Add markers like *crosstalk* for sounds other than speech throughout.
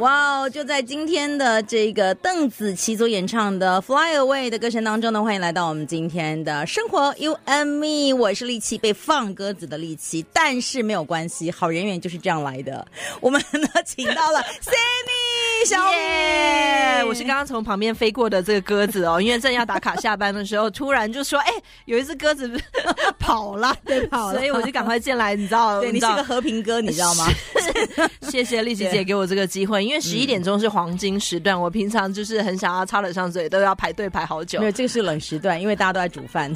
哇哦！就在今天的这个邓紫棋所演唱的《Fly Away》的歌声当中呢，欢迎来到我们今天的生活 You and Me。我是力气，被放鸽子的力气，但是没有关系，好人缘就是这样来的。我们呢，请到了 Sammy 小米我是刚刚从旁边飞过的这个鸽子哦，因为正要打卡下班的时候，突然就说：“ *laughs* 哎，有一只鸽子跑了，对，跑了。”所以我就赶快进来，你知道？*laughs* 对，你是个和平鸽，你知道吗？*laughs* 谢谢丽琪姐给我这个机会。因为十一点钟是黄金时段，嗯，我平常就是很想要插得上嘴，都要排队排好久。没有这个是冷时段，因为大家都在煮饭。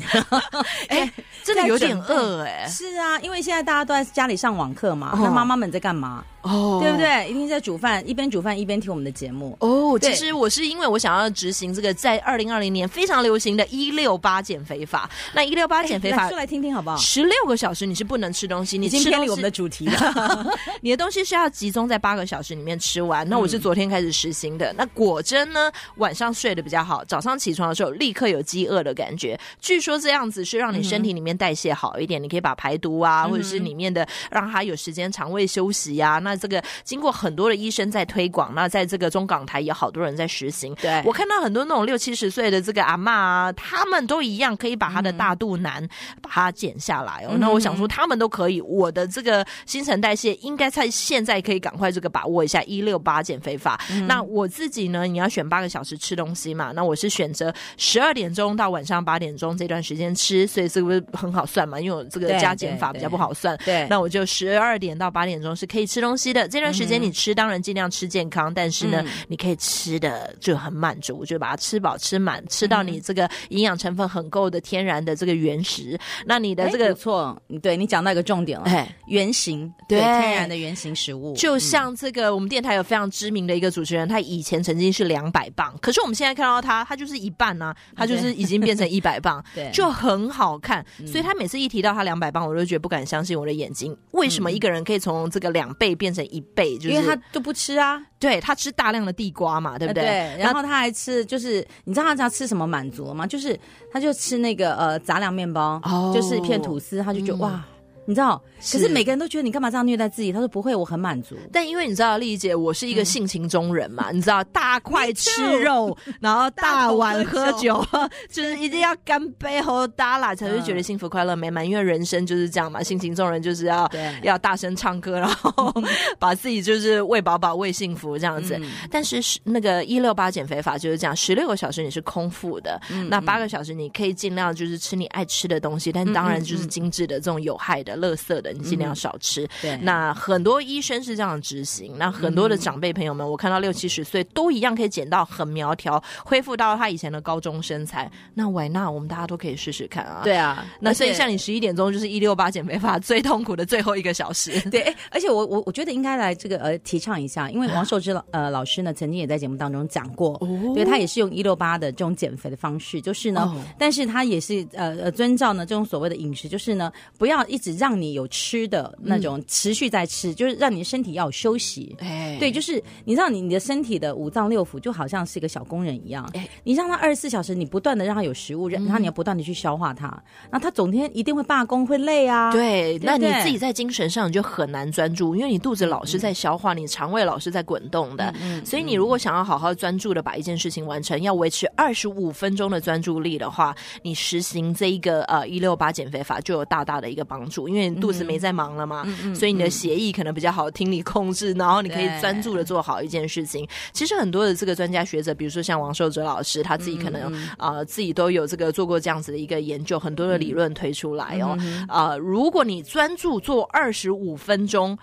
哎、欸，真的有点饿哎、欸。是啊，因为现在大家都在家里上网课嘛，哦、那妈妈们在干嘛？哦，对不对？一定在煮饭，一边煮饭一边听我们的节目。哦，其实我是因为我想要执行这个在二零二零年非常流行的一六八减肥法。那一六八减肥法，说来听听好不好？十六个小时你是不能吃东西，你今天偏离我们的主题了。*laughs* 你的东西是要集中在八个小时里面吃完。那我是昨天开始实行的。嗯、那果真呢，晚上睡得比较好，早上起床的时候立刻有饥饿的感觉。据说这样子是让你身体里面代谢好一点，嗯、你可以把排毒啊，或者是里面的让它有时间肠胃休息呀、啊。那这个经过。很多的医生在推广，那在这个中港台有好多人在实行。对，我看到很多那种六七十岁的这个阿妈啊，他们都一样可以把他的大肚腩把它减下来哦。嗯、那我想说，他们都可以，我的这个新陈代谢应该在现在可以赶快这个把握一下一六八减肥法。嗯、那我自己呢，你要选八个小时吃东西嘛？那我是选择十二点钟到晚上八点钟这段时间吃，所以这个不是很好算嘛？因为我这个加减法比较不好算。对，对对，那我就十二点到八点钟是可以吃东西的这段时间。你吃当然尽量吃健康，但是呢，嗯、你可以吃的就很满足，就把它吃饱吃满，吃到你这个营养成分很够的天然的这个原食。那你的这个错，对你讲到一个重点了，哎，原型对，对天然的原型食物，就像这个我们电台有非常知名的一个主持人，他以前曾经是两百磅，可是我们现在看到他，他就是一半呢、啊，他就是已经变成一百磅，*laughs* 对，就很好看。所以他每次一提到他两百磅，我都觉得不敢相信我的眼睛。为什么一个人可以从这个两倍变成一倍？就是因为他都不吃啊，对，他吃大量的地瓜嘛，对不对？对，然后他还吃，就是你知道他知道吃什么满足了吗？就是他就吃那个呃杂粮面包，哦，就是一片吐司，他就觉得、嗯、哇。你知道，可是每个人都觉得你干嘛这样虐待自己？他说不会，我很满足。但因为你知道，丽姐，我是一个性情中人嘛，嗯、*laughs* 你知道，大块吃肉，然后大碗喝酒，就是一定要干杯和打拉，才会觉得幸福快乐美满。因为人生就是这样嘛，性情中人就是要要大声唱歌，然后把自己就是喂饱饱、喂幸福这样子。嗯、但是那个一六八减肥法就是这样，十六个小时你是空腹的，嗯、那八个小时你可以尽量就是吃你爱吃的东西，但当然就是精致的这种有害的。垃圾的，你尽量少吃。嗯、对，那很多医生是这样执行。那很多的长辈朋友们，嗯、我看到六七十岁都一样可以减到很苗条，恢复到他以前的高中身材。那喂，那我们大家都可以试试看啊。对啊，那所以像你十一点钟就是一六八减肥法最痛苦的最后一个小时。*laughs* 对，而且我我我觉得应该来这个呃提倡一下，因为王寿之老 *laughs* 呃老师呢曾经也在节目当中讲过，哦、对他也是用一六八的这种减肥的方式，就是呢，哦、但是他也是呃呃遵照呢这种所谓的饮食，就是呢不要一直让让你有吃的那种持续在吃，嗯、就是让你的身体要有休息。哎，对，就是你知道你你的身体的五脏六腑就好像是一个小工人一样，哎，你让他二十四小时，你不断的让他有食物，然后你要不断的去消化它，那他总天一定会罢工，会累啊。对，对对，那你自己在精神上你就很难专注，因为你肚子老是在消化，嗯、你肠胃老是在滚动的。嗯，所以你如果想要好好专注的把一件事情完成，要维持二十五分钟的专注力的话，你实行这一个呃一六八减肥法就有大大的一个帮助，因为你肚子没在忙了嘛，嗯、所以你的协议可能比较好听你控制，然后你可以专注的做好一件事情。其实很多的这个专家学者，比如说像王寿哲老师，他自己可能啊、呃、自己都有这个做过这样子的一个研究，很多的理论推出来哦。啊、呃，如果你专注做二十五分钟。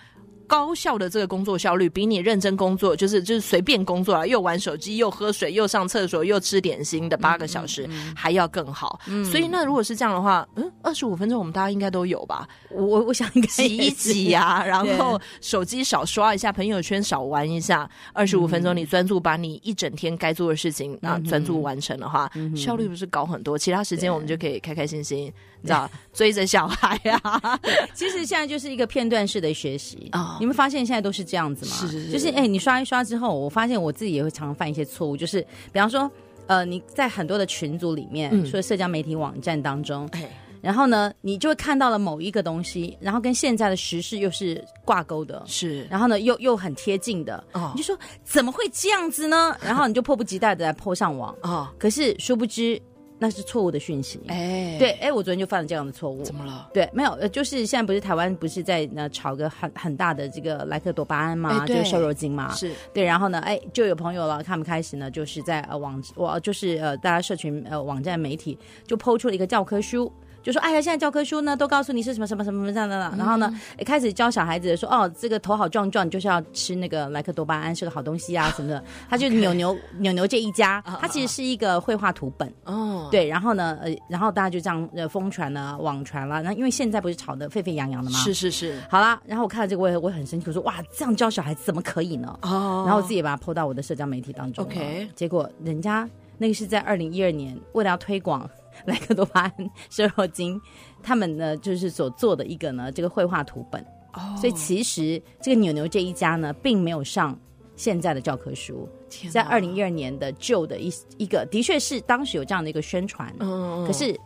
高效的这个工作效率比你认真工作，就是就是随便工作啊，又玩手机，又喝水，又上厕所，又吃点心的八个小时还要更好。嗯，所以那如果是这样的话，嗯，二十五分钟我们大家应该都有吧？我我想应该挤一挤啊，*laughs* 然后手机少刷一下，朋友圈少玩一下，二十五分钟你专注把你一整天该做的事情啊专注完成的话，效率不是高很多？其他时间我们就可以开开心心，你知道追着小孩啊。其实现在就是一个片段式的学习啊。你们发现现在都是这样子吗？是是是，就是哎，你刷一刷之后，我发现我自己也会常常犯一些错误，就是比方说，呃，你在很多的群组里面，说、嗯、社交媒体网站当中，哎，然后呢，你就会看到了某一个东西，然后跟现在的时事又是挂钩的，是，然后呢又又很贴近的，哦。你就说怎么会这样子呢？然后你就迫不及待的来 po 上网，哦，可是殊不知那是错误的讯息。哎，对，哎，我昨天就犯了这样的错误。怎么了？对，没有，呃，就是现在不是台湾不是在那炒个很很大的这个莱克多巴胺嘛，就是瘦肉精嘛，是对，然后呢，哎，就有朋友了，他们开始呢，就是在呃网我就是呃大家社群呃网站媒体就抛出了一个教科书。就说哎呀，现在教科书呢都告诉你是什么什么什么这样的了，然后呢，也开始教小孩子说哦，这个头好壮壮，你就是要吃那个莱克多巴胺是个好东西啊什么的。*laughs* 他就扭牛扭牛这一家，他其实是一个绘画图本哦，对，然后呢，呃，然后大家就这样呃疯传了、网传了。那因为现在不是吵得沸沸扬扬的吗？是是是，好啦，然后我看到这个，我也我也很生气，我说哇，这样教小孩子怎么可以呢？哦，然后我自己也把它 po 到我的社交媒体当中。OK，结果人家那个是在二零一二年为了要推广莱克多巴胺瘦肉精，他们呢就是所做的一个呢这个绘画图本。哦，所以其实这个牛牛这一家呢，并没有上现在的教科书，在二零一二年的旧的一一个，的确是当时有这样的一个宣传。嗯，可是，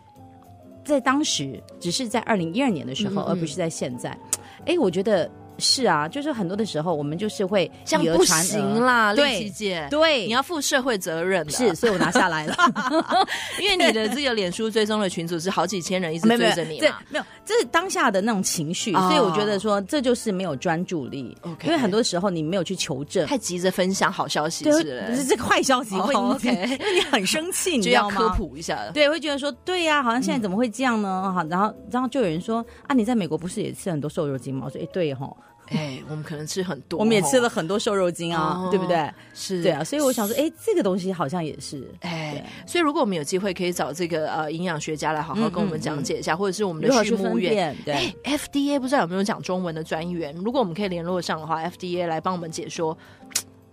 在当时只是在二零一二年的时候，嗯嗯而不是在现在。哎，我觉得是啊，就是很多的时候，我们就是会以讹传讹行啦，丽对琪姐，对，你要负社会责任的。是，所以我拿下来了，*laughs* 因为你的这个脸书追踪的群组是好几千人一直追着你嘛，没有，这是当下的那种情绪，哦所以我觉得说这就是没有专注力。因为很多时候你没有去求证，太急着分享好消息对，是不是这个坏消息 *laughs* 会，哦，OK *laughs* 因为你很生气，你就要知道吗？科普一下。对，会觉得说，对呀、好像现在怎么会这样呢？好、然后，然后就有人说，啊，你在美国不是也吃很多瘦肉精吗？我说，哎，对哈、哎，我们可能吃很多，我们也吃了很多瘦肉精啊，哦对不对？是，对啊，所以我想说，哎，这个东西好像也是，哎，所以如果我们有机会可以找这个呃营养学家来好好跟我们讲解一下，或者是我们的畜牧院？对，哎，FDA 不知道有没有讲中文的专员？如果我们可以联络上的话，FDA 来帮我们解说，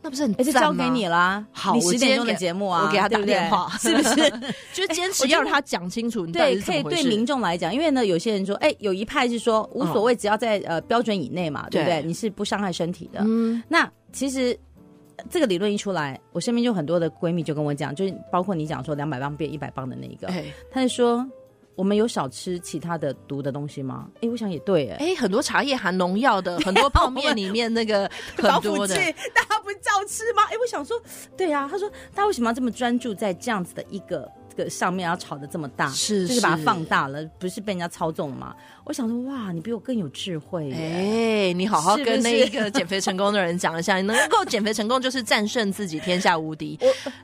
那不是很哎，就交给你啦。好你十点钟的节目啊，我给他打电话 *laughs* 是不是？*laughs* 就坚持要他讲清楚你对。可以对民众来讲，因为呢，有些人说，哎，有一派是说无所谓，只要在呃标准以内嘛，对不对？对你是不伤害身体的。嗯，那其实这个理论一出来，我身边就很多的闺蜜就跟我讲，就是包括你讲说两百磅变一百磅的那一个，哎他就说我们有少吃其他的毒的东西吗？哎，我想也对，哎，哎，很多茶叶含农药的，*laughs* 很多泡面里面那个 *laughs* 很多的，大家不照吃吗？哎，我想说，对啊，他说他为什么要这么专注在这样子的一个这个上面，要炒得这么大，是就是把它放大了，不是被人家操纵了吗？我想说，哇，你比我更有智慧耶，哎，你好好跟那一个减肥成功的人讲一下，你 *laughs* 能够减肥成功就是战胜自己，天下无敌。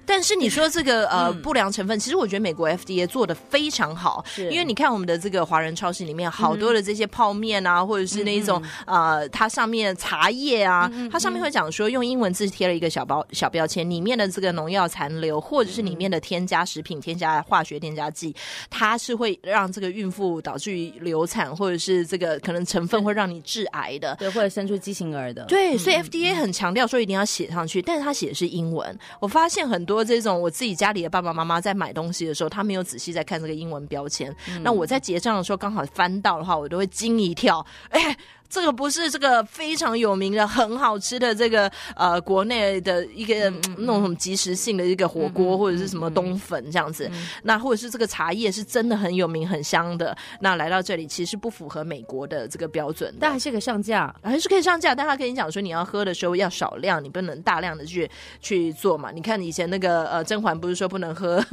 但是你说这个呃不良成分，其实我觉得美国 FDA 做的非常好，因为你看我们的这个华人超市里面好多的这些泡面啊，或者是那一种呃，它上面茶叶啊，它上面会讲说用英文字贴了一个小包小标签，里面的这个农药残留或者是里面的添加食品、添加化学添加剂，它是会让这个孕妇导致于流产，或者是这个可能成分会让你致癌的。对，或者生出畸形儿的，对，所以 FDA 很强调说一定要写上去，但是他写的是英文。我发现很多这种我自己家里的爸爸妈妈在买东西的时候，他没有仔细在看这个英文标签。那我在结账的时候刚好翻到的话，我都会惊一跳，哎。这个不是这个非常有名的、很好吃的这个呃国内的一个、嗯、那种什么即时性的一个火锅、嗯、或者是什么冬粉这样子，嗯、那或者是这个茶叶是真的很有名、很香的，那来到这里其实不符合美国的这个标准，但还是可以上架，还是可以上架，但他跟你讲说你要喝的时候要少量，你不能大量的去去做嘛。你看以前那个呃 *laughs* 甄嬛不是说不能喝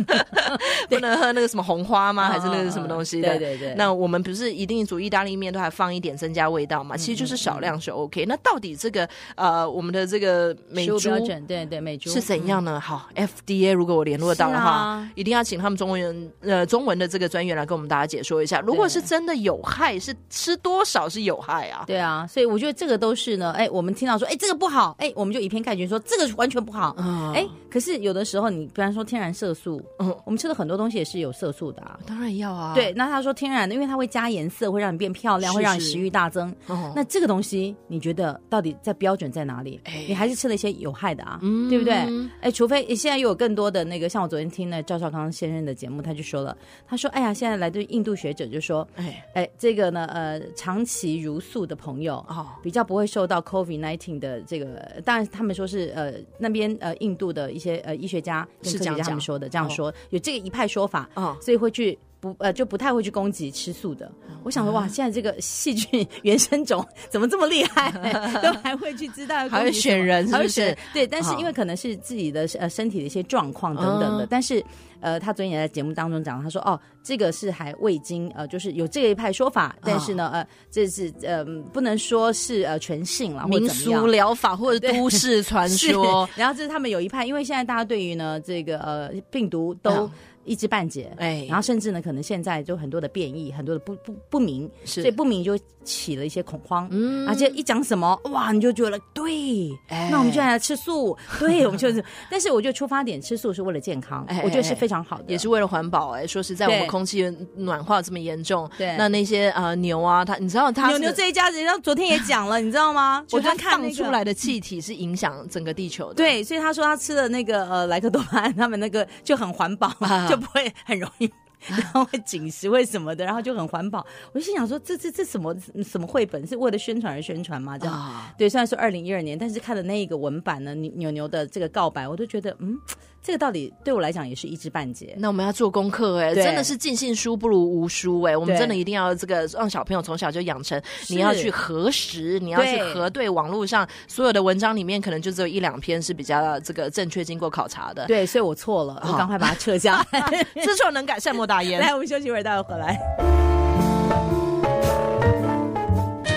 *laughs* 不能喝那个什么红花吗？还是那个什么东西的？对对对。那我们不是一定煮意大利面都还放一点增加味道吗？其实就是少量是 OK，、那到底这个呃，我们的这个美猪标准对对美猪是怎样呢？嗯、好，FDA 如果我联络到的话，啊、一定要请他们中文呃中文的这个专员来跟我们大家解说一下。如果是真的有害，是吃多少是有害啊？对啊，所以我觉得这个都是呢。哎，我们听到说哎这个不好，哎我们就以偏概全说这个完全不好。嗯，哎，可是有的时候你比方说天然色素，嗯，我们吃的很多东西也是有色素的啊。当然要啊。对，那他说天然的，因为它会加颜色，会让你变漂亮，会让你食欲大增。哦，那这个东西你觉得到底在标准在哪里？哎，你还是吃了一些有害的啊，嗯、对不对？哎，除非现在又有更多的那个，像我昨天听了赵少康先生的节目，他就说了，他说，哎呀，现在来的印度学者就说，哎。哎，这个呢，呃，长期茹素的朋友哦，比较不会受到 COVID-19 的这个，当然他们说是呃那边呃印度的一些呃医学家跟科学家他们说的这样说，哦、有这个一派说法哦，所以会去。不呃就不太会去攻击吃素的。我想说哇，现在这个细菌 *laughs* 原生种怎么这么厉害，*laughs* 都还会去知道，*laughs* 还会选人是不是？对，但是因为可能是自己的呃身体的一些状况等等的，但是。呃，他昨天也在节目当中讲，他说：“哦，这个是还未经呃，就是有这一派说法，但是呢，呃，这是呃，不能说是呃全信了，民俗疗法或者都市传说。然后这是他们有一派，因为现在大家对于呢这个呃病毒都。”一知半解，哎，然后甚至呢，可能现在就很多的变异，很多的不不不明，是，所以不明就起了一些恐慌，嗯，而且一讲什么，哇，你就觉得对，哎，那我们就来吃素，对，我们就是，但是我觉得出发点吃素是为了健康，哎，我觉得是非常好的，也是为了环保，哎，说实在，我们空气暖化这么严重，对，那那些呃牛啊，它，你知道它牛牛这一家子，然后昨天也讲了，*laughs* 你知道吗？我觉得放出来的气体是影响整个地球的，对，所以他说他吃的那个呃莱克多巴胺，他们那个就很环保。就不会很容易，*laughs* 然后会紧实为什么的，然后就很环保。我就心想说，这这这什么什么绘本是为了宣传而宣传吗？这样、哦、对，虽然说二零一二年，但是看的那一个文版呢，牛牛的这个告白，我都觉得嗯。这个道理对我来讲也是一知半解。那我们要做功课哎，真的是尽信书不如无书哎。我们真的一定要这个让小朋友从小就养成，你要去核实，你要去核对网络上所有的文章里面，可能就只有一两篇是比较这个正确、经过考察的。对，所以我错了，我赶快把它撤下。*laughs* 知错能改，善莫大焉。来，我们休息一会儿，待会儿回来。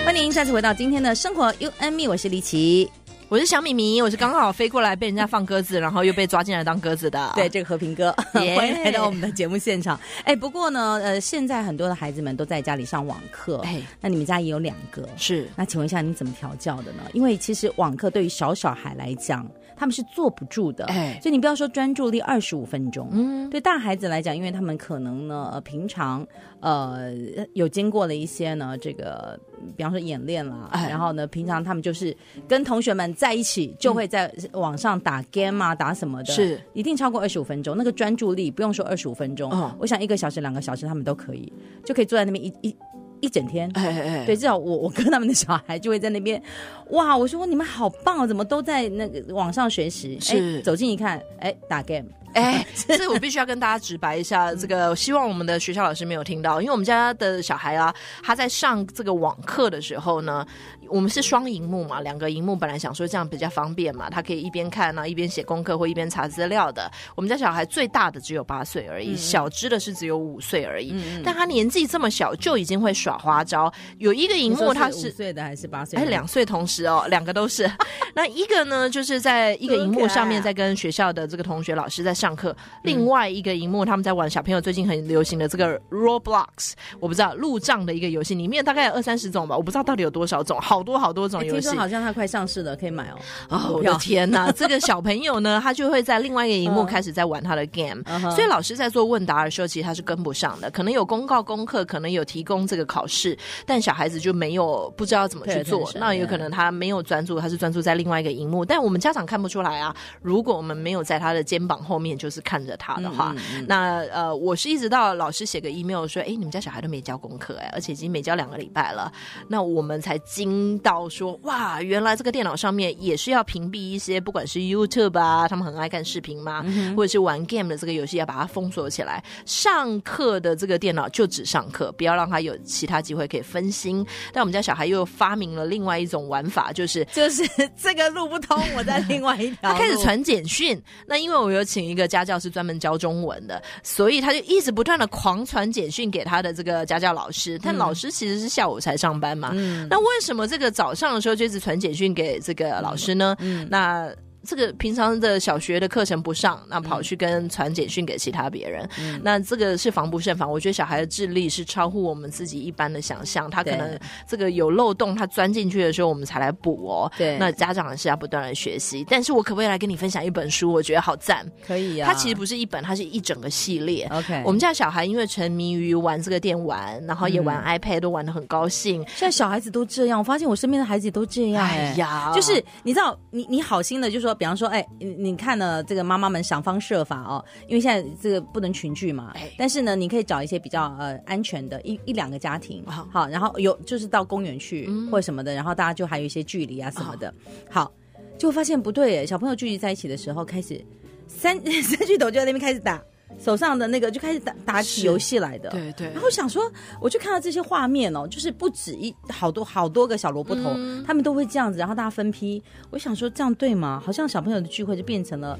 欢迎再次回到今天的生活 Me，我是李琦。我是小米米，我是刚好飞过来被人家放鸽子，然后又被抓进来当鸽子的。*laughs* 对，这个和平哥，Yeah. *laughs* *laughs* 欢迎来到我们的节目现场。哎，不过呢，呃，现在很多的孩子们都在家里上网课，哎，那你们家也有两个，是？那请问一下，你怎么调教的呢？因为其实网课对于小小孩来讲，他们是坐不住的，哎，所以你不要说专注力二十五分钟，嗯，对大孩子来讲，因为他们可能呢，呃，平常呃有经过了一些呢，这个比方说演练啦，哎，然后呢，平常他们就是跟同学们在一起，就会在网上打 game 啊，打什么的，是。一定超过二十五分钟，那个专注力不用说二十五分钟，哦，我想一个小时、两个小时他们都可以，就可以坐在那边一一。一整天，哎哎哎，对，至少我我跟他们的小孩就会在那边，*laughs* 哇！我说你们好棒哦，怎么都在那个网上学习？是，走近一看，哎，打 game。哎，*laughs* 这我必须要跟大家直白一下，这个希望我们的学校老师没有听到，因为我们家的小孩啊，他在上这个网课的时候呢，我们是双荧幕嘛，两个荧幕，本来想说这样比较方便嘛，他可以一边看啊，一边写功课或一边查资料的。我们家小孩最大的只有八岁而已，嗯、小只的是只有五岁而已，嗯、但他年纪这么小就已经会耍花招。有一个荧幕他是五岁的还是八岁？哎，两岁同时哦，两个都是。*laughs* 那一个呢，就是在一个荧幕上面在跟学校的这个同学老师在。上课，另外一个荧幕他们在玩小朋友最近很流行的这个 Roblox，我不知道路障的一个游戏，里面大概有二三十种吧，我不知道到底有多少种，好多好多种游戏。听说好像它快上市了，可以买哦。*laughs* 哦，我的天哪！这个小朋友呢，他就会在另外一个荧幕开始在玩他的 game，所以老师在做问答的时候，其实他是跟不上的。可能有公告功课，可能有提供这个考试，但小孩子就没有不知道怎么去做。那有可能他没有专注，他是专注在另外一个荧幕，但我们家长看不出来啊。如果我们没有在他的肩膀后面。就是看着他的话，那呃，我是一直到老师写个 email 说，哎，你们家小孩都没交功课，哎，而且已经没交两个礼拜了，那我们才惊到说，哇，原来这个电脑上面也是要屏蔽一些，不管是 YouTube 啊，他们很爱看视频嘛，嗯、或者是玩 game 的这个游戏，要把它封锁起来。上课的这个电脑就只上课，不要让他有其他机会可以分心。但我们家小孩又发明了另外一种玩法，就是就是这个路不通，我在另外一条，他开始传简讯。那因为我有请一个。家教是专门教中文的，所以他就一直不断的狂传简讯给他的这个家教老师。但老师其实是下午才上班嘛，嗯、那为什么这个早上的时候就一直传简讯给这个老师呢？嗯、那。这个平常的小学的课程不上，那跑去跟传简讯给其他别人，嗯、那这个是防不胜防。我觉得小孩的智力是超乎我们自己一般的想象，他可能这个有漏洞，他钻进去的时候，我们才来补哦。对，那家长是要不断的学习。但是我可不可以来跟你分享一本书？我觉得好赞，可以、啊。它其实不是一本，它是一整个系列。OK，我们家小孩因为沉迷于玩这个电玩，然后也玩 iPad，、嗯、都玩的很高兴。现在小孩子都这样，我发现我身边的孩子也都这样。哎呀，就是你知道，你你好心的就说，比方说，哎。你看呢？这个妈妈们想方设法哦，因为现在这个不能群聚嘛。但是呢，你可以找一些比较呃安全的一一两个家庭，好，好，然后有就是到公园去或什么的，然后大家就还有一些距离啊什么的。好，就发现不对耶，小朋友聚集在一起的时候，开始三 *laughs* 三巨头就在那边开始打。手上的那个就开始打打起游戏来的。对对。然后想说，我就看到这些画面哦，就是不止一好多好多个小萝卜头，嗯、他们都会这样子，然后大家分批。我想说，这样对吗？好像小朋友的聚会就变成了。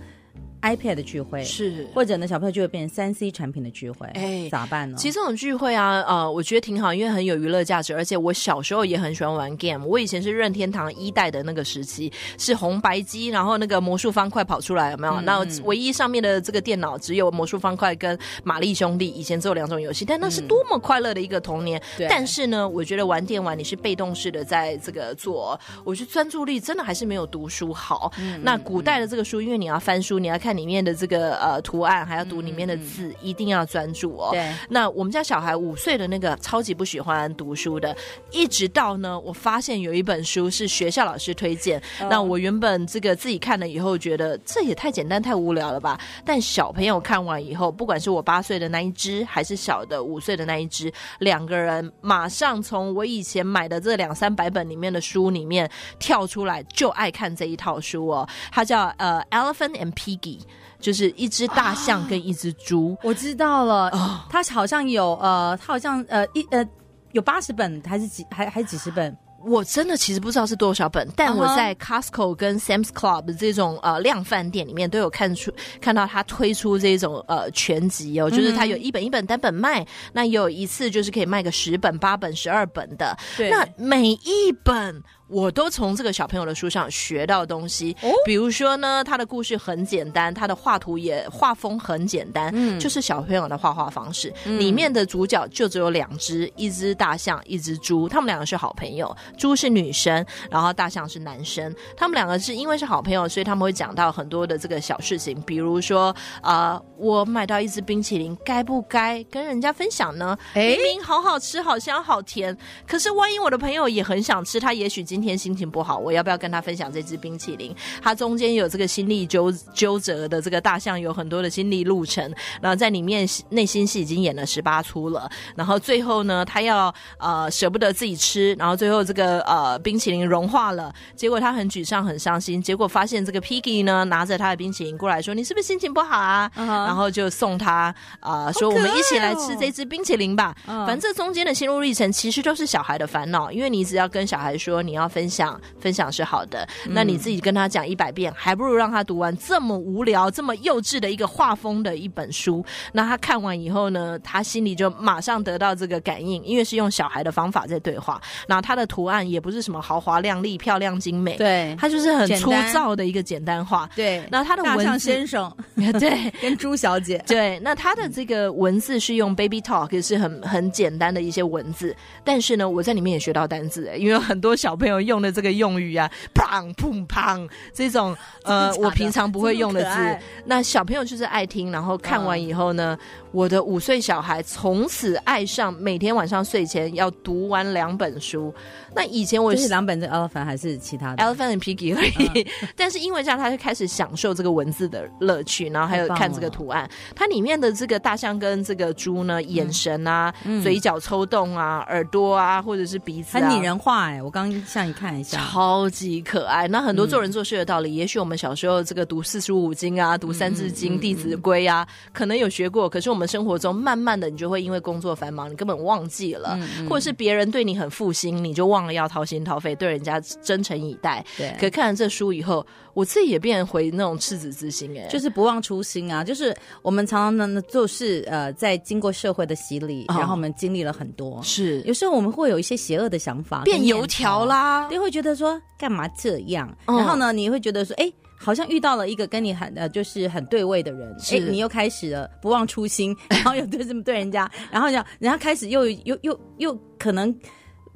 iPad 的聚会是，或者呢，小朋友就会变成三 C 产品的聚会，哎，咋办呢？其实这种聚会啊，呃，我觉得挺好，因为很有娱乐价值，而且我小时候也很喜欢玩 game。我以前是任天堂一代的那个时期，是红白机，然后那个魔术方块跑出来有没有？那、嗯、唯一上面的这个电脑只有魔术方块跟玛丽兄弟，以前只有两种游戏，但那是多么快乐的一个童年。嗯、但是呢，我觉得玩电玩你是被动式的在这个做，我觉得专注力真的还是没有读书好。嗯、那古代的这个书，因为你要翻书，你要看里面的这个。呃，图案还要读里面的字，嗯、一定要专注哦。对，那我们家小孩五岁的那个超级不喜欢读书的，一直到呢，我发现有一本书是学校老师推荐。哦、那我原本这个自己看了以后，觉得这也太简单太无聊了吧？但小朋友看完以后，不管是我八岁的那一只，还是小的五岁的那一只，两个人马上从我以前买的这两三百本里面的书里面跳出来，就爱看这一套书哦。它叫呃《Elephant and Piggy》。就是一只大象跟一只猪，我知道了。它好像有呃，它好像呃一呃有八十本还是几还还几十本？我真的其实不知道是多少本，但我在 Costco 跟 Sam's Club 这种呃量贩店里面都有看出看到他推出这种呃全集哦，就是他有一本一本单本卖，那有一次就是可以卖个十本、八本、十二本的，对，那每一本。我都从这个小朋友的书上学到东西，哦、比如说呢，他的故事很简单，他的画图也画风很简单，嗯，就是小朋友的画画方式。嗯、里面的主角就只有两只，一只大象，一只猪，他们两个是好朋友，猪是女生，然后大象是男生。他们两个是因为是好朋友，所以他们会讲到很多的这个小事情，比如说啊、呃，我买到一只冰淇淋，该不该跟人家分享呢？明明好好吃，好香，好甜，可是万一我的朋友也很想吃，他也许今天心情不好，我要不要跟他分享这支冰淇淋？他中间有这个心力纠纠折的这个大象，有很多的心力路程。然后在里面内心戏已经演了十八出了。然后最后呢，他要呃舍不得自己吃，然后最后这个呃冰淇淋融化了，结果他很沮丧很伤心。结果发现这个 Piggy 呢拿着他的冰淇淋过来说：“你是不是心情不好啊？” uh huh. 然后就送他啊、呃、说：“我们一起来吃这支冰淇淋吧。” uh huh. 反正这中间的心路历程其实都是小孩的烦恼，因为你只要跟小孩说你要分享。分享是好的，那你自己跟他讲一百遍，嗯、还不如让他读完这么无聊、这么幼稚的一个画风的一本书。那他看完以后呢，他心里就马上得到这个感应，因为是用小孩的方法在对话。然后他的图案也不是什么豪华亮丽、漂亮精美，对，他就是很粗糙的一个简单画。对，那他的文先生，*laughs* 对，*laughs* 跟朱小姐，对，那他的这个文字是用 Baby Talk，是很很简单的一些文字。但是呢，我在里面也学到单字，因为很多小朋友用的这个用语啊。砰砰砰！这种呃，我平常不会用的字，那小朋友就是爱听，然后看完以后呢，嗯、我的五岁小孩从此爱上每天晚上睡前要读完两本书。那以前我是两本的 Elephant 还是其他的 Elephant and Piggy 而已，嗯、*laughs* 但是因为这样，他就开始享受这个文字的乐趣，然后还有看这个图案。它里面的这个大象跟这个猪呢，眼神啊，嗯、嘴角抽动啊，耳朵啊，或者是鼻子、啊，很拟人化哎、欸！我刚刚向你看一下，超级可爱。那很多做人做事的道理，嗯、也许我们小时候这个读四书五经啊，读三字经、嗯、弟子规啊，可能有学过，可是我们生活中慢慢的，你就会因为工作繁忙，你根本忘记了，或者是别人对你很负心，你就忘了。要掏心掏肺对人家真诚以待，对。可看了这书以后，我自己也变回那种赤子之心，哎，就是不忘初心啊。就是我们常常呢，做事呃，在经过社会的洗礼，哦、然后我们经历了很多，是有时候我们会有一些邪恶的想法，变油条啦，你会觉得说干嘛这样？嗯、然后呢，你会觉得说，哎，好像遇到了一个跟你很呃，就是很对位的人，哎是，你又开始了不忘初心，然后又对这么对人家，*laughs* 然后讲人家开始又又又又可能。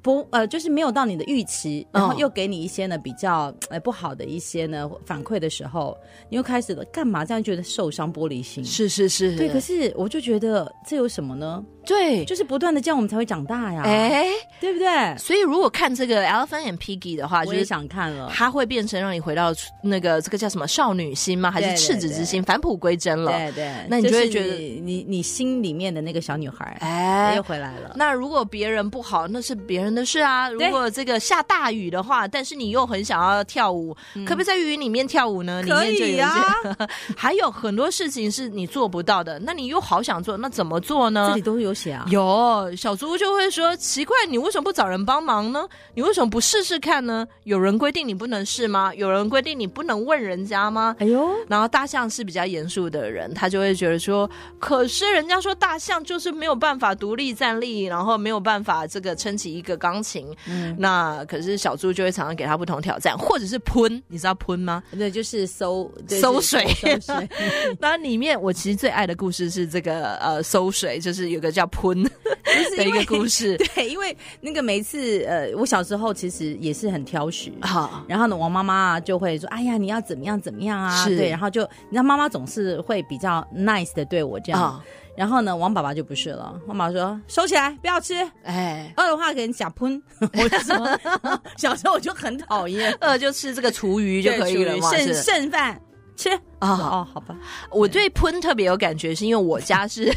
不，呃，就是没有到你的预期，然后又给你一些呢比较呃不好的一些呢反馈的时候，你又开始了干嘛？这样觉得受伤、玻璃心。是是是，对。可是我就觉得这有什么呢？对，就是不断的这样，我们才会长大呀，哎，对不对？所以如果看这个 Elephant and Piggy 的话，就是想看了，它会变成让你回到那个这个叫什么少女心吗？还是赤子之心，返璞归真了？对对，那你就会觉得你你心里面的那个小女孩，哎，又回来了。那如果别人不好，那是别人的事啊。如果这个下大雨的话，但是你又很想要跳舞，可不可以在雨里面跳舞呢？里面就有啊。*laughs* 还有很多事情是你做不到的，那你又好想做，那怎么做呢？这里都有有小猪就会说：“奇怪，你为什么不找人帮忙呢？你为什么不试试看呢？有人规定你不能试吗？有人规定你不能问人家吗？”哎呦，然后大象是比较严肃的人，他就会觉得说：“可是人家说大象就是没有办法独立站立，然后没有办法这个撑起一个钢琴。嗯，那可是小猪就会常常给他不同挑战，或者是喷，你知道喷吗？对，就是搜搜水。搜水。*laughs* 那里面我其实最爱的故事是这个呃搜水，就是有个叫喷的一个故事。*laughs* 对，因为那个每次呃，我小时候其实也是很挑食。好，然后呢，王妈妈就会说：“哎呀，你要怎么样怎么样啊？”是，对，然后就你知道妈妈总是会比较 nice 的对我这样。然后呢，王爸爸就不是了。王爸爸说：“收起来，不要吃。”哎，饿的话给你讲喷。*laughs* 我就说，*laughs* 小时候我就很讨厌，饿就吃这个厨余就可以了嘛，剩剩饭吃。啊哦，好吧，我对喷特别有感觉，是因为我家是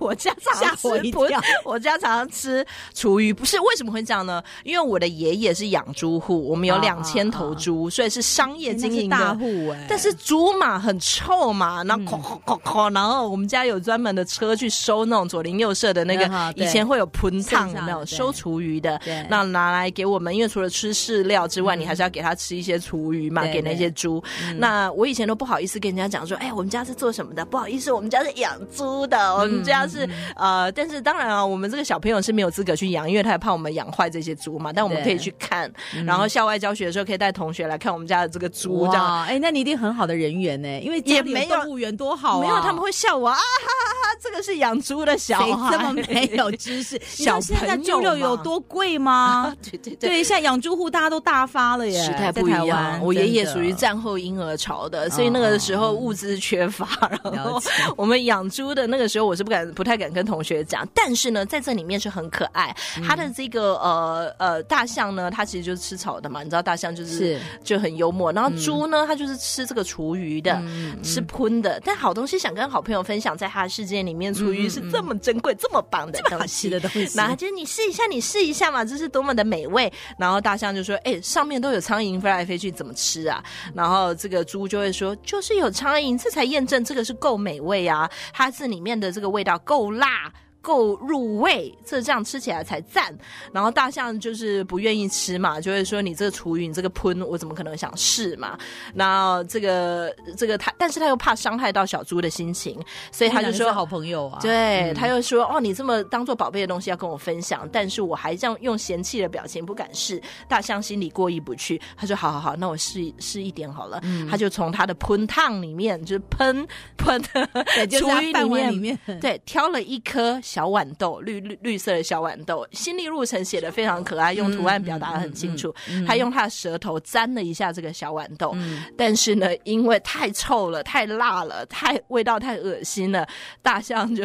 我家常常吃喷，我家常常吃厨余。不是为什么会这样呢？因为我的爷爷是养猪户，我们有两千头猪，所以是商业经营的大户哎。但是猪嘛很臭嘛，然后哐哐哐，然后我们家有专门的车去收那种左邻右舍的那个，以前会有喷烫的那种收厨余的，那拿来给我们，因为除了吃饲料之外，你还是要给他吃一些厨余嘛，给那些猪。那我以前都不好。意思跟人家讲说，哎，我们家是做什么的？不好意思，我们家是养猪的。我们家是、嗯、呃，但是当然啊，我们这个小朋友是没有资格去养，因为他也怕我们养坏这些猪嘛。但我们可以去看，然后校外教学的时候可以带同学来看我们家的这个猪，这样。哎，那你一定很好的人缘呢，因为也没有动物园多好、啊，没有他们会笑我啊，哈哈哈，这个是养猪的小孩，这么没有知识。小朋友现在猪肉有多贵吗？对 *laughs* 对对，对，现在养猪户大家都大发了耶，时态不一样。我爷爷属于战后婴儿潮的，所以那个。时候物资缺乏，然后我们养猪的那个时候，我是不敢、不太敢跟同学讲。但是呢，在这里面是很可爱。它的这个呃呃大象呢，它其实就是吃草的嘛。你知道大象就是就很幽默。然后猪呢，它就是吃这个厨余的，吃喷的。但好东西想跟好朋友分享，在它的世界里面，厨余是这么珍贵、这么棒的东西的东西。那就是你试一下，你试一下嘛，这是多么的美味。然后大象就说：“哎，上面都有苍蝇飞来飞去，怎么吃啊？”然后这个猪就会说。就是有苍蝇，这才验证这个是够美味啊！它是里面的这个味道够辣。够入味，这这样吃起来才赞。然后大象就是不愿意吃嘛，就会说你这个厨余，你这个喷，我怎么可能想试嘛？然后这个这个他，但是他又怕伤害到小猪的心情，所以他就说好朋友啊。对，嗯、他又说哦，你这么当做宝贝的东西要跟我分享，但是我还这样用嫌弃的表情不敢试。大象心里过意不去，他说好好好，那我试试一点好了。嗯、他就从他的喷烫里面，就是喷喷的厨余里面，里面对，挑了一颗。小豌豆，绿绿绿色的小豌豆，心理路程写的非常可爱，用图案表达的很清楚。他用他的舌头沾了一下这个小豌豆，但是呢，因为太臭了、太辣了、太味道太恶心了，大象就。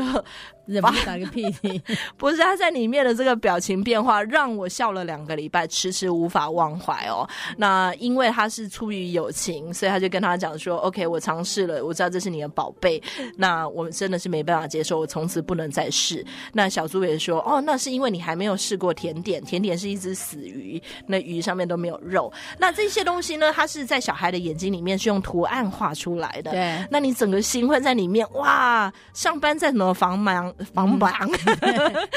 忍不住打个屁！*laughs* 不是他在里面的这个表情变化，让我笑了两个礼拜，迟迟无法忘怀哦。那因为他是出于友情，所以他就跟他讲说：“OK，我尝试了，我知道这是你的宝贝。那我们真的是没办法接受，我从此不能再试。”那小猪也说：“哦，那是因为你还没有试过甜点，甜点是一只死鱼，那鱼上面都没有肉。那这些东西呢，它是在小孩的眼睛里面是用图案画出来的。对，那你整个心会在里面哇！上班再怎么繁忙。”忙不忙？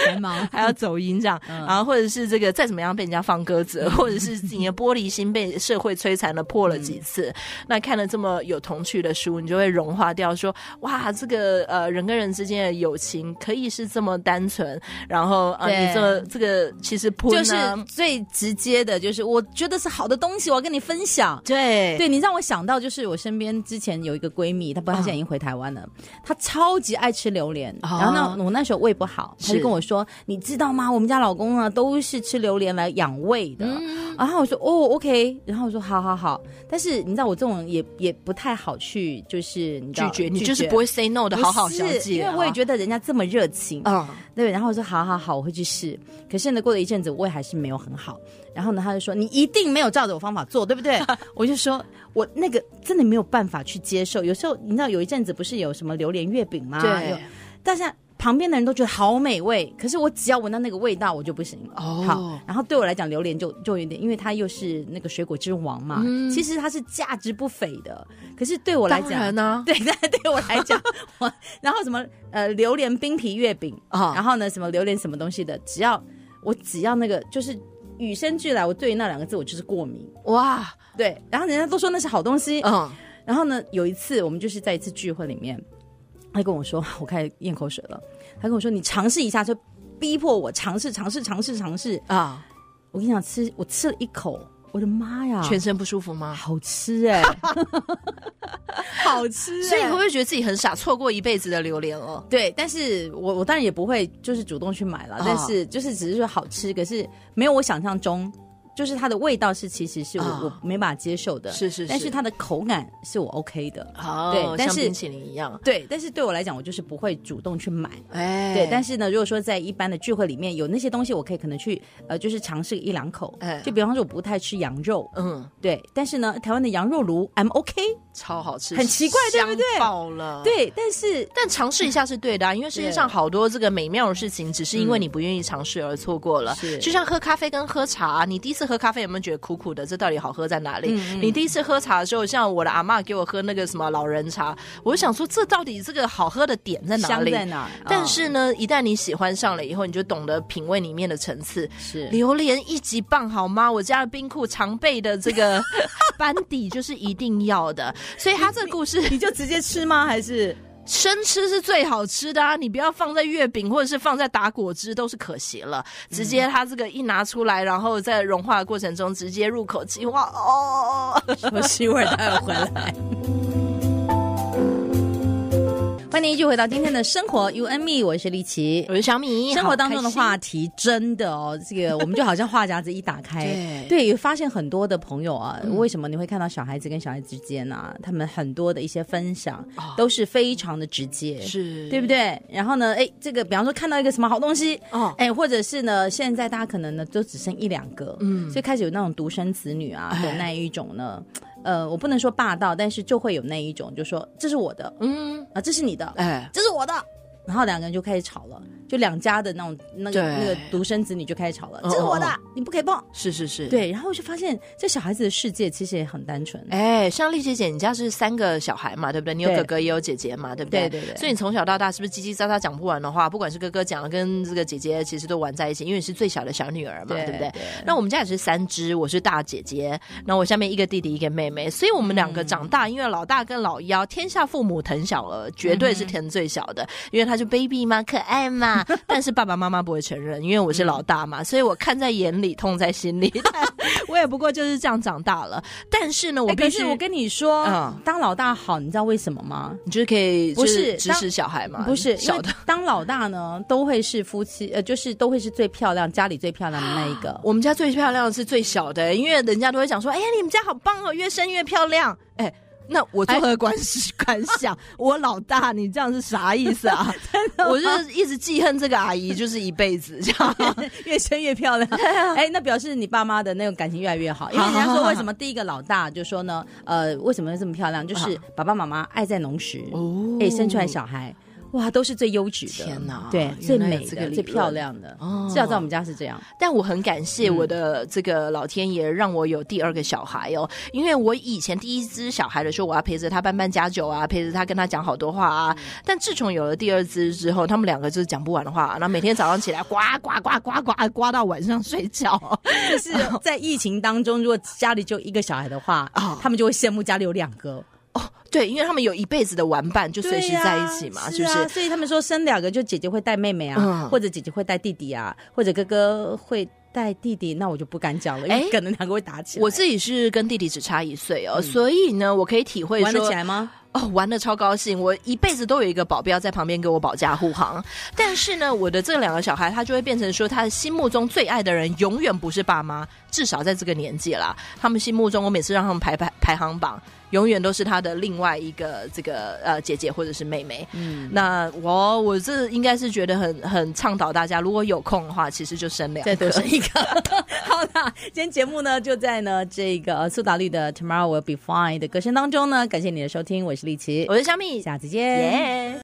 还忙，还要走音这样，然后或者是这个再怎么样被人家放鸽子，或者是你的玻璃心被社会摧残了破了几次，那看了这么有童趣的书，你就会融化掉，说哇，这个呃人跟人之间的友情可以是这么单纯，然后啊，你这这个其实就是最直接的，就是我觉得是好的东西，我要跟你分享。对，对你让我想到就是我身边之前有一个闺蜜，她不，她现在已经回台湾了，她超级爱吃榴莲，然后呢。我那时候胃不好，她就跟我说：“你知道吗？我们家老公呢都是吃榴莲来养胃的。嗯”然后我说：“哦，OK。”然后我说：“好好好。”但是你知道我这种也也不太好去，就是你知道拒绝，你就是不会 say no 的好好小姐，因为我也觉得人家这么热情，嗯，对。然后我说：“好好好，我会去试。”可是呢，过了一阵子，胃还是没有很好。然后呢，他就说：“你一定没有照着我方法做，对不对？” *laughs* 我就说：“我那个真的没有办法去接受。有时候你知道，有一阵子不是有什么榴莲月饼吗？对。但是旁边的人都觉得好美味，可是我只要闻到那个味道，我就不行了。哦。好，然后对我来讲，榴莲就就有点，因为它又是那个水果之王嘛。嗯。其实它是价值不菲的，可是对我来讲，呢，对，*laughs* 对，对我来讲，我 *laughs* 然后什么呃榴莲冰皮月饼啊，然后呢什么榴莲什么东西的，只要我只要那个就是。与生俱来，我对于那两个字我就是过敏哇！对，然后人家都说那是好东西，嗯。然后呢，有一次我们就是在一次聚会里面，他跟我说，*laughs* 我开始咽口水了。他跟我说：“你尝试一下，就逼迫我尝试，尝试，尝试，尝试啊！”我跟你讲，吃我吃了一口。我的妈呀！全身不舒服吗？好吃哎、欸，*laughs* 好吃、欸！所以你会不会觉得自己很傻，错过一辈子的榴莲哦？对，但是我我当然也不会就是主动去买了，哦、但是就是只是说好吃，可是没有我想象中。就是它的味道是，其实是我、哦、我没办法接受的，是是是，但是它的口感是我 OK 的，哦，对，但是像冰淇淋一样，对，但是对我来讲，我就是不会主动去买，哎，对，但是呢，如果说在一般的聚会里面有那些东西，我可以可能去呃，就是尝试一两口，哎，就比方说我不太吃羊肉，嗯，对，但是呢，台湾的羊肉炉 I'm OK，超好吃，很奇怪，对不对？爆了，对，但是但尝试一下是对的啊，因为世界上好多这个美妙的事情，只是因为你不愿意尝试而错过了，是，就像喝咖啡跟喝茶，你第一次喝咖啡有没有觉得？苦苦的，这到底好喝在哪里？你第一次喝茶的时候，像我的阿妈给我喝那个什么老人茶，我就想说，这到底这个好喝的点在哪里？在哪？但是呢，一旦你喜欢上了以后，你就懂得品味里面的层次。是榴莲一级棒，好吗？我家的冰库常备的这个 *laughs* 班底就是一定要的。所以他这个故事，你，*laughs* 你就直接吃吗？还是？生吃是最好吃的啊！你不要放在月饼或者是放在打果汁，都是可惜了。直接它这个一拿出来，然后在融化的过程中直接入口即化哦，什么腥味带回来。欢迎您继续回到今天的生活 Me，我是丽琪，我是小米。生活当中的话题真的哦，这个我们就好像话匣子一打开，对，对，发现很多的朋友啊，为什么你会看到小孩子跟小孩子之间啊，他们很多的一些分享都是非常的直接，是。对不对？然后呢，哎，这个比方说看到一个什么好东西哦，哎，或者是呢，现在大家可能呢都只剩一两个，嗯，所以开始有那种独生子女啊的那一种呢。呃，我不能说霸道，但是就会有那一种，就说这是我的，嗯。啊，这是你的，哎，这是我的，然后两个人就开始吵了。就两家的那种那个那个独生子女就开始吵了，这是我的，你不可以碰。是是是，对。然后我就发现，这小孩子的世界其实也很单纯。哎，像丽姐姐，你家是三个小孩嘛，对不对？你有哥哥也有姐姐嘛，对不对？对对对。所以你从小到大是不是叽叽喳喳讲不完的话？不管是哥哥讲了，跟这个姐姐其实都玩在一起，因为你是最小的小女儿嘛，对不对？那我们家也是三只，我是大姐姐，那我下面一个弟弟一个妹妹，所以我们两个长大，因为老大跟老幺，天下父母疼小儿，绝对是疼最小的，因为他是 baby 嘛，可爱嘛。*laughs* 但是爸爸妈妈不会承认，因为我是老大嘛，所以我看在眼里，痛在心里。*laughs* 我也不过就是这样长大了。但是呢，我必须，我跟你说，嗯，当老大好，你知道为什么吗？你就是可以，不是指使小孩吗？不是，小的当老大呢，都会是夫妻，呃，就是都会是最漂亮，家里最漂亮的那一个。*gasps* 我们家最漂亮的是最小的，因为人家都会讲说，哎呀，你们家好棒哦，越生越漂亮，哎。那我作何感感想？*laughs* 我老大，你这样是啥意思啊？*laughs* 我就一直记恨这个阿姨，就是一辈子这样，*laughs* 越生越漂亮。哎，那表示你爸妈的那种感情越来越好。因为人家说，为什么第一个老大就说呢？呃，为什么会这么漂亮？就是爸爸妈妈爱在浓时，哎，生出来小孩。哇，都是最优质的，天哪！对，最美的、最漂亮的，哦至少在我们家是这样。但我很感谢我的这个老天爷，让我有第二个小孩哦。因为我以前第一只小孩的时候，我要陪着他搬搬家酒啊，陪着他跟他讲好多话啊。但自从有了第二只之后，他们两个就是讲不完的话，然后每天早上起来呱呱呱呱呱呱到晚上睡觉。就是在疫情当中，如果家里就一个小孩的话，*laughs* 他们就会羡慕家里有两个。哦，对，因为他们有一辈子的玩伴，就随时在一起嘛，是啊、是不是？所以他们说生两个，就姐姐会带妹妹啊，嗯、或者姐姐会带弟弟啊，或者哥哥会带弟弟，那我就不敢讲了，因为可能两个会打起来。我自己是跟弟弟只差一岁哦，嗯、所以呢，我可以体会说玩得起来吗？哦，玩得超高兴，我一辈子都有一个保镖在旁边给我保驾护航。但是呢，我的这两个小孩，他就会变成说，他的心目中最爱的人永远不是爸妈，至少在这个年纪啦，他们心目中，我每次让他们排排排行榜。永远都是他的另外一个这个呃姐姐或者是妹妹。嗯，那我我这应该是觉得很很倡导大家，如果有空的话，其实就生两个，再多生一个。*laughs* 好啦，今天节目呢就在呢这个苏打绿的《Tomorrow Will Be Fine》的歌声当中呢，感谢你的收听，我是丽琪，我是小米，下次见。Yeah